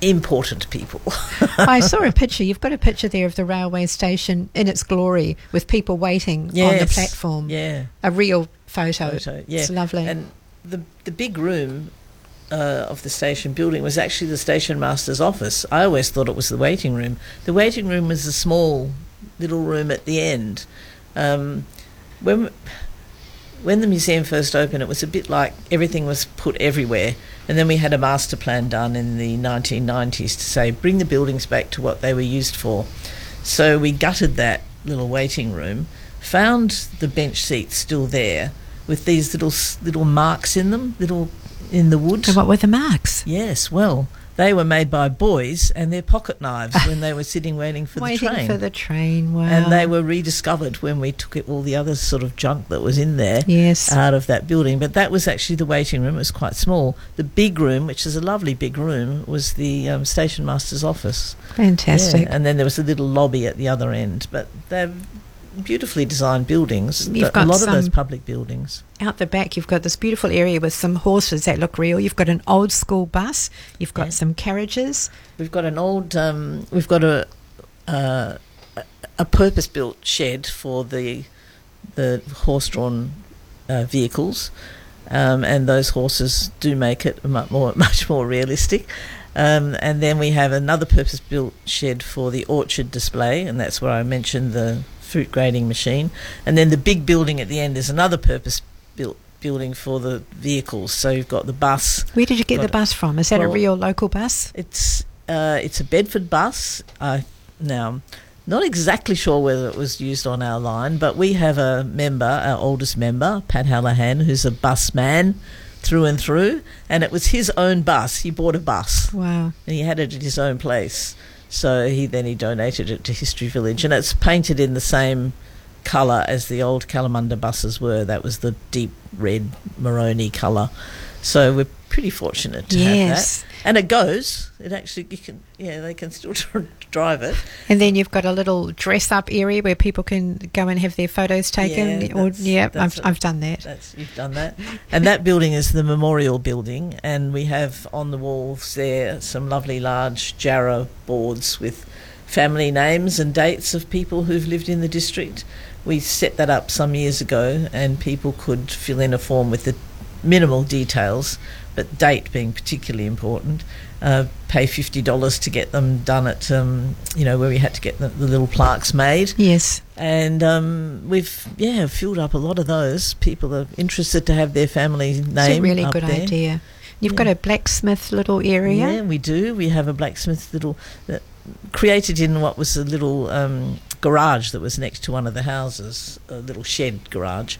important people. I saw a picture. You've got a picture there of the railway station in its glory with people waiting on the platform. Yeah. A real photo. photo. Yeah, It's lovely. And the the big room uh, of the station building was actually the station master's office. I always thought it was the waiting room. The waiting room was a small little room at the end. Um, when when the museum first opened, it was a bit like everything was put everywhere. And then we had a master plan done in the 1990s to say bring the buildings back to what they were used for. So we gutted that little waiting room, found the bench seats still there with these little little marks in them, little in the wood. And what were the marks? Yes, well, they were made by boys and their pocket knives when they were sitting waiting for Waiting the train. Waiting for the train. Wow. And they were rediscovered when we took it, all the other sort of junk that was in there Yes. out of that building. But that was actually the waiting room. It was quite small. The big room, which is a lovely big room, was the um, station master's office. Fantastic. Yeah, And then there was a little lobby at the other end. But they're beautifully designed buildings. You've a lot of those public buildings. Out the back, you've got this beautiful area with some horses that look real. You've got an old school bus. You've got some carriages. We've got an old. Um, we've got a uh, a purpose built shed for the the horse drawn uh, vehicles, um, and those horses do make it much more much more realistic. Um, and then we have another purpose built shed for the orchard display, and that's where I mentioned the fruit grading machine. And then the big building at the end is another purpose built building for the vehicles. So you've got the bus. Where did you get the bus from? Is that a real local bus? It's uh, it's a Bedford bus. Uh, now, not exactly sure whether it was used on our line, but we have a member, our oldest member, Pat Hallahan, who's a bus man through and through, and it was his own bus. He bought a bus. Wow. And he had it at his own place. So he then he donated it to History Village, and it's painted in the same colour as the old Kalamunda buses were. That was the deep red Moroni colour. So we're pretty fortunate to have Yes. that. And it goes. It actually, you can, yeah, they can still drive it. And then you've got a little dress up area where people can go and have their photos taken. Yeah, or, yeah, I've, a- I've done that. That's you've done that, and that building is the memorial building, and we have on the walls there some lovely large Jarrah boards with family names and dates of people who've lived in the district. We set that up some years ago, and people could fill in a form with the minimal details, but date being particularly important. Uh, pay fifty dollars to get them done at, um, you know, where we had to get the, the little plaques made. Yes. And um, we've yeah filled up a lot of those. People are interested to have their family name. It's a really good there. idea. You've Yeah. got a blacksmith little area. Yeah, we do. We have a blacksmith little that created in what was a little um, garage that was next to one of the houses, a little shed garage.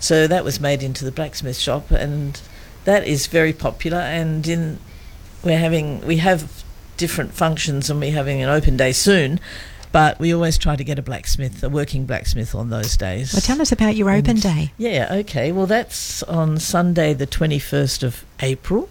So that was made into the blacksmith shop, and that is very popular. And in we're having we have different functions, and we're having an open day soon. But we always try to get a blacksmith, a working blacksmith, on those days. Well, tell us about your open And- day. Yeah, okay. Well, that's on Sunday, the 21st of April,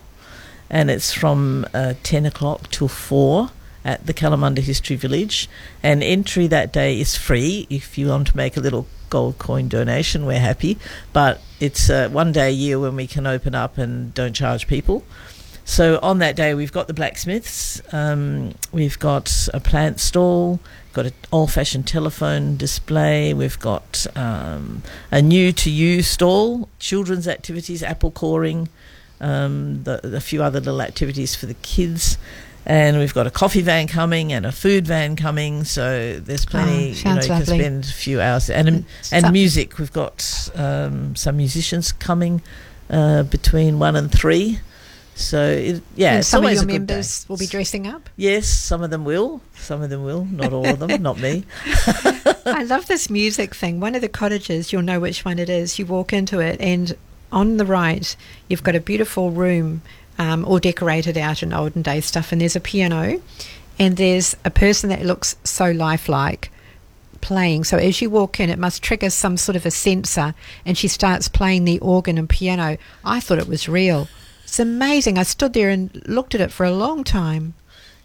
and it's from uh, 10 o'clock till 4 at the Kalamunda History Village. And entry that day is free. If you want to make a little gold coin donation, we're happy. But it's uh, one day a year when we can open up and don't charge people. So on that day, we've got the blacksmiths, um, we've got a plant stall, got an old-fashioned telephone display, we've got um, a new to you stall, children's activities, apple coring, um, the, a few other little activities for the kids. And we've got a coffee van coming and a food van coming, so there's plenty. Oh, you know, you can spend a few hours and and music. We've got um, some musicians coming uh, between one and three. So it, yeah, and it's some of your a good day. members will be dressing up. Yes, some of them will. Some of them will. Not all of them. not me. I love this music thing. One of the cottages, you'll know which one it is. You walk into it, and on the right, you've got a beautiful room, um, all decorated out in olden day stuff, and there's a piano, and there's a person that looks so lifelike playing. So as you walk in, it must trigger some sort of a sensor, and she starts playing the organ and piano. I thought it was real. It's amazing. I stood there and looked at it for a long time.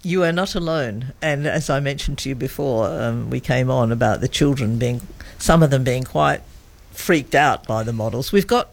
You are not alone. And as I mentioned to you before, um, we came on about the children being, some of them being quite freaked out by the models. We've got,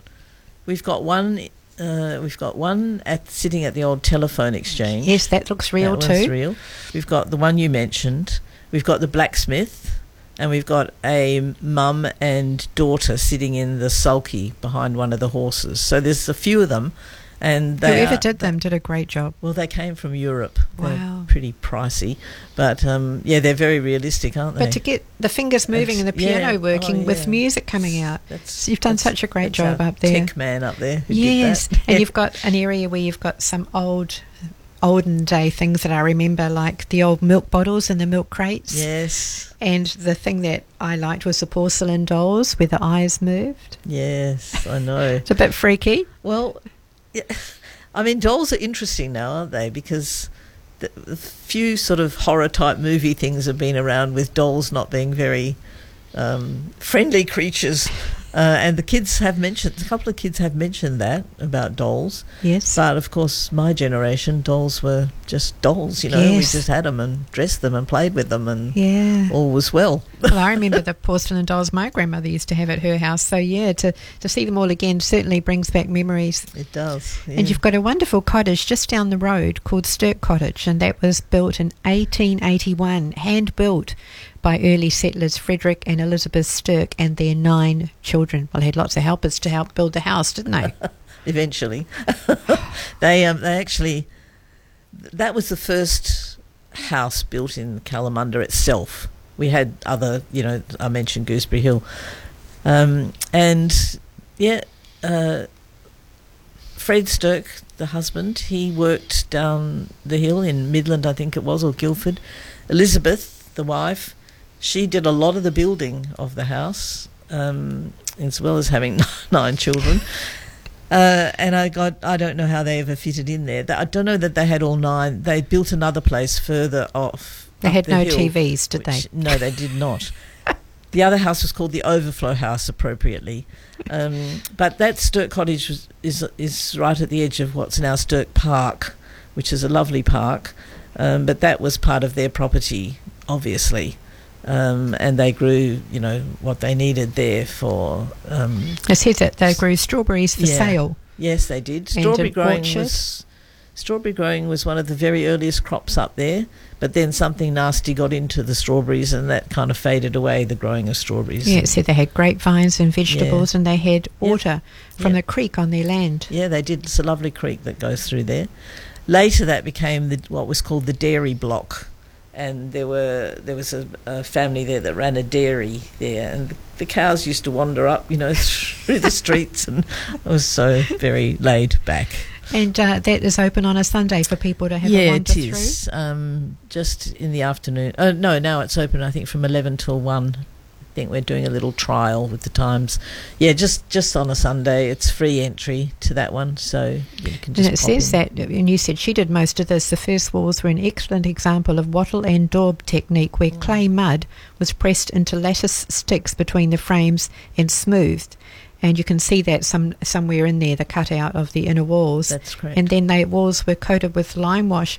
we've got one. Uh, we've got one at sitting at the old telephone exchange. Yes, that looks real that too. real. We've got the one you mentioned. We've got the blacksmith, and we've got a mum and daughter sitting in the sulky behind one of the horses. So there's a few of them, and they Whoever are- did them did a great job. well, they came from Europe. Wow. They're pretty pricey, but um, yeah, they're very realistic, aren't they? But to get the fingers moving and the piano yeah. working Oh, with music coming out, so you've done such a great that's job up there. Tech man up there. Yes, and you've got an area where you've got some old, olden day things that I remember, like the old milk bottles and the milk crates. Yes. And the thing that I liked was the porcelain dolls where the eyes moved. Yes, I know. It's a bit freaky. Well, yeah, I mean, dolls are interesting now, aren't they? Because the, the few sort of horror type movie things have been around with dolls not being very um, friendly creatures. Uh, and the kids have mentioned, a couple of kids have mentioned that about dolls. Yes. But of course, my generation, dolls were just dolls, you know. We just had them and dressed them and played with them and Yeah. all was well. well, I remember the porcelain dolls my grandmother used to have at her house. So yeah, to to see them all again certainly brings back memories. It does. And you've got a wonderful cottage just down the road called Stirk Cottage, and that was built in 1881, hand built by early settlers Frederick and Elizabeth Stirk and their nine children. Well, they had lots of helpers to help build the house, didn't they? eventually. they um, they actually that was the first house built in Kalamunda itself. We had other, you know, I mentioned Gooseberry Hill, um, and yeah, uh, Fred Stirk, the husband, he worked down the hill in Midland, I think it was, or Guildford. Elizabeth, the wife, she did a lot of the building of the house, um, as well as having nine children. Uh, and I got, I don't know how they ever fitted in there. I don't know that they had all nine. They built another place further off. They had the no hill, TVs, did they? No, they did not. The other house was called the Overflow House, appropriately. Um, but that Stirk Cottage was, is is right at the edge of what's now Stirk Park, which is a lovely park. Um, but that was part of their property, obviously. Um, and they grew, you know, what they needed there for. Um, It says that they grew strawberries for yeah. sale. Yes, they did. Strawberry growing orchard. was strawberry growing was one of the very earliest crops up there. But then something nasty got into the strawberries, and that kind of faded away. The growing of strawberries. Yeah, it said they had grapevines and vegetables and they had water from Yeah. the creek on their land. Yeah, they did. It's a lovely creek that goes through there. Later, that became the, what was called the dairy block, and there were there was a, a family there that ran a dairy there, and the cows used to wander up, you know, through the streets, and it was so very laid back. And uh, that is open on a Sunday for people to have a yeah, wander it through. is. Um, just in the afternoon. Oh no, now it's open. I think from eleven till one. Think we're doing a little trial with the times. Yeah, just just on a Sunday. It's free entry to that one, so you can just. And it says in. that, and you said she did most of this. The first walls were an excellent example of wattle and daub technique, where Mm. clay mud was pressed into lattice sticks between the frames and smoothed. And you can see that some somewhere in there, the cutout of the inner walls. That's correct. And then the walls were coated with lime wash.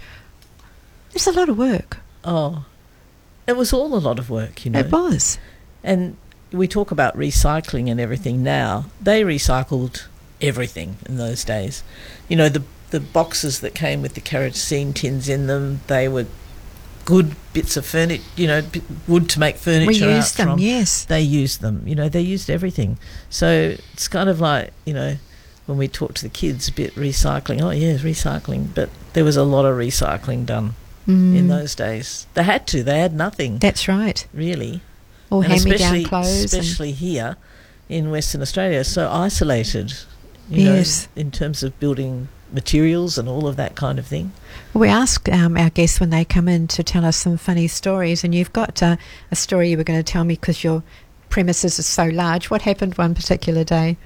It's a lot of work. Oh, it was all a lot of work, you know. It was. And we talk about recycling and everything now. They recycled everything in those days. You know, the the boxes that came with the kerosene tins in them, they were good bits of furniture, you know, wood to make furniture We used them, from. yes. They used them, you know, they used everything. So it's kind of like, you know, when we talk to the kids a bit recycling, oh yeah, recycling, but there was a lot of recycling done in Mm. those days. They had to, they had nothing. That's right. Really. Or And hand-me-down especially- clothes and- Especially here in Western Australia, so isolated, you Yes. know, in terms of building materials and all of that kind of thing. We ask um, our guests when they come in to tell us some funny stories, and you've got uh, a story you were going to tell me because your premises are so large. What happened one particular day?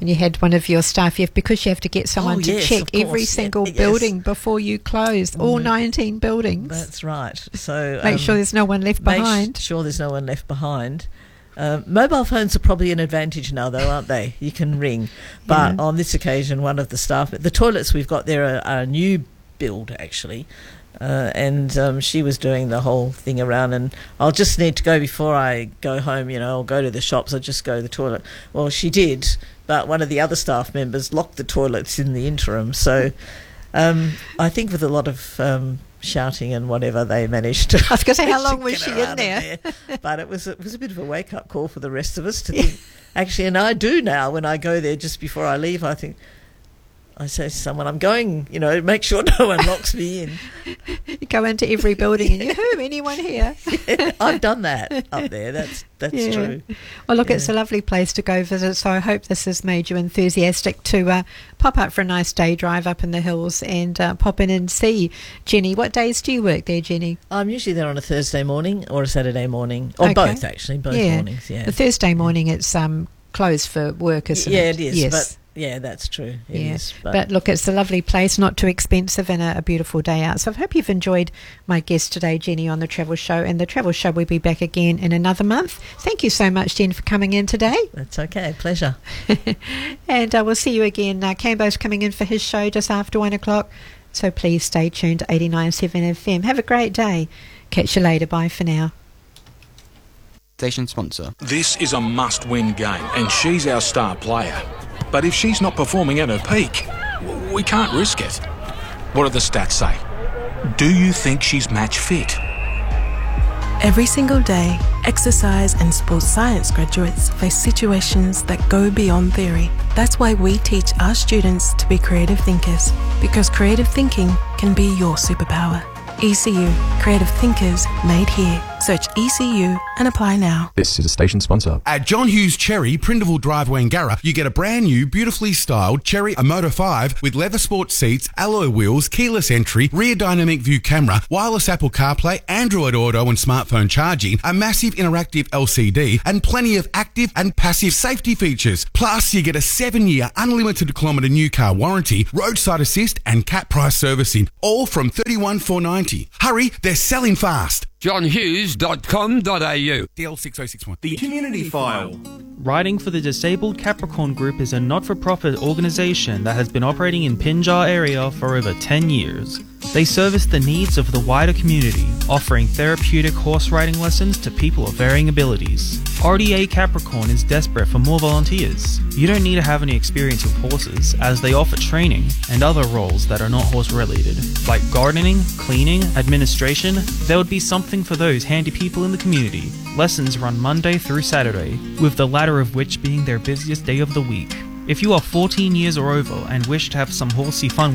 And you had one of your staff, you have, because you have to get someone Oh, to yes, check every single Yes. building before you close, all Mm. 19 buildings. That's right. So Make um, sure there's no one left behind. make behind. sure there's no one left behind. Um, mobile phones are probably an advantage now, though, aren't they? You can ring. But Yeah. on this occasion, one of the staff, the toilets we've got there are, are a new build, actually. Uh, and um, she was doing the whole thing around, and I'll just need to go before I go home, you know, I'll go to the shops, I'll just go to the toilet. Well, she did, but one of the other staff members locked the toilets in the interim. So um, I think with a lot of um, shouting and whatever, they managed to. I was going to say, how long was she in of there? but it was it was a bit of a wake up call for the rest of us to think. Actually, and I do now when I go there just before I leave. I think I say to someone, "I'm going. You know, make sure no one locks me in." You go into every building and you, who, anyone here? I've done that up there. That's that's Yeah. true. Well, look, Yeah. it's a lovely place to go visit. So I hope this has made you enthusiastic to uh, pop up for a nice day drive up in the hills and uh, pop in and see Jenny. What days do you work there, Jenny? I'm usually there on a Thursday morning or a Saturday morning, or Okay. both actually, both mornings. Yeah, The Thursday morning, it's um, closed for work, isn't yeah, it? it is. Yes. But yeah, that's true. It is. yeah. But, look, it's a lovely place, not too expensive, and a, a beautiful day out. So I hope you've enjoyed my guest today, Jenny, on the Travel Show. And the Travel Show will be back again in another month. Thank you so much, Jen, for coming in today. That's okay. Pleasure. and uh, we'll see you again. Uh, Cambo's coming in for his show just after one o'clock. So please stay tuned to 89.7 FM. Have a great day. Catch you later. Bye for now. Station sponsor. This is a must win game, and she's our star player. But if she's not performing at her peak, we can't risk it. What do the stats say? Do you think she's match fit? Every single day, exercise and sports science graduates face situations that go beyond theory. That's why we teach our students to be creative thinkers, because creative thinking can be your superpower. ECU, creative thinkers made here. Search ECU and apply now. This is a station sponsor. At John Hughes Chery, Prindiville Drive, Wangara, you get a brand new, beautifully styled Chery Omoda 5 with leather sport seats, alloy wheels, keyless entry, rear dynamic view camera, wireless Apple CarPlay, Android Auto and smartphone charging, a massive interactive LCD, and plenty of active and passive safety features. Plus, you get a seven year unlimited kilometre new car warranty, roadside assist, and cap price servicing, all from $31,490. Hurry, they're selling fast. johnhughes.com.au. DL6061. The Community File. Riding for the Disabled Capricorn Group is a not for profit organisation that has been operating in Pinjar area for over 10 years. They service the needs of the wider community, offering therapeutic horse riding lessons to people of varying abilities. RDA Capricorn is desperate for more volunteers. You don't need to have any experience with horses, as they offer training and other roles that are not horse related, like gardening, cleaning, administration. There would be something for those handy people in the community. Lessons run Monday through Saturday, with the latter of which being their busiest day of the week. If you are 14 years or over and wish to have some horsey fun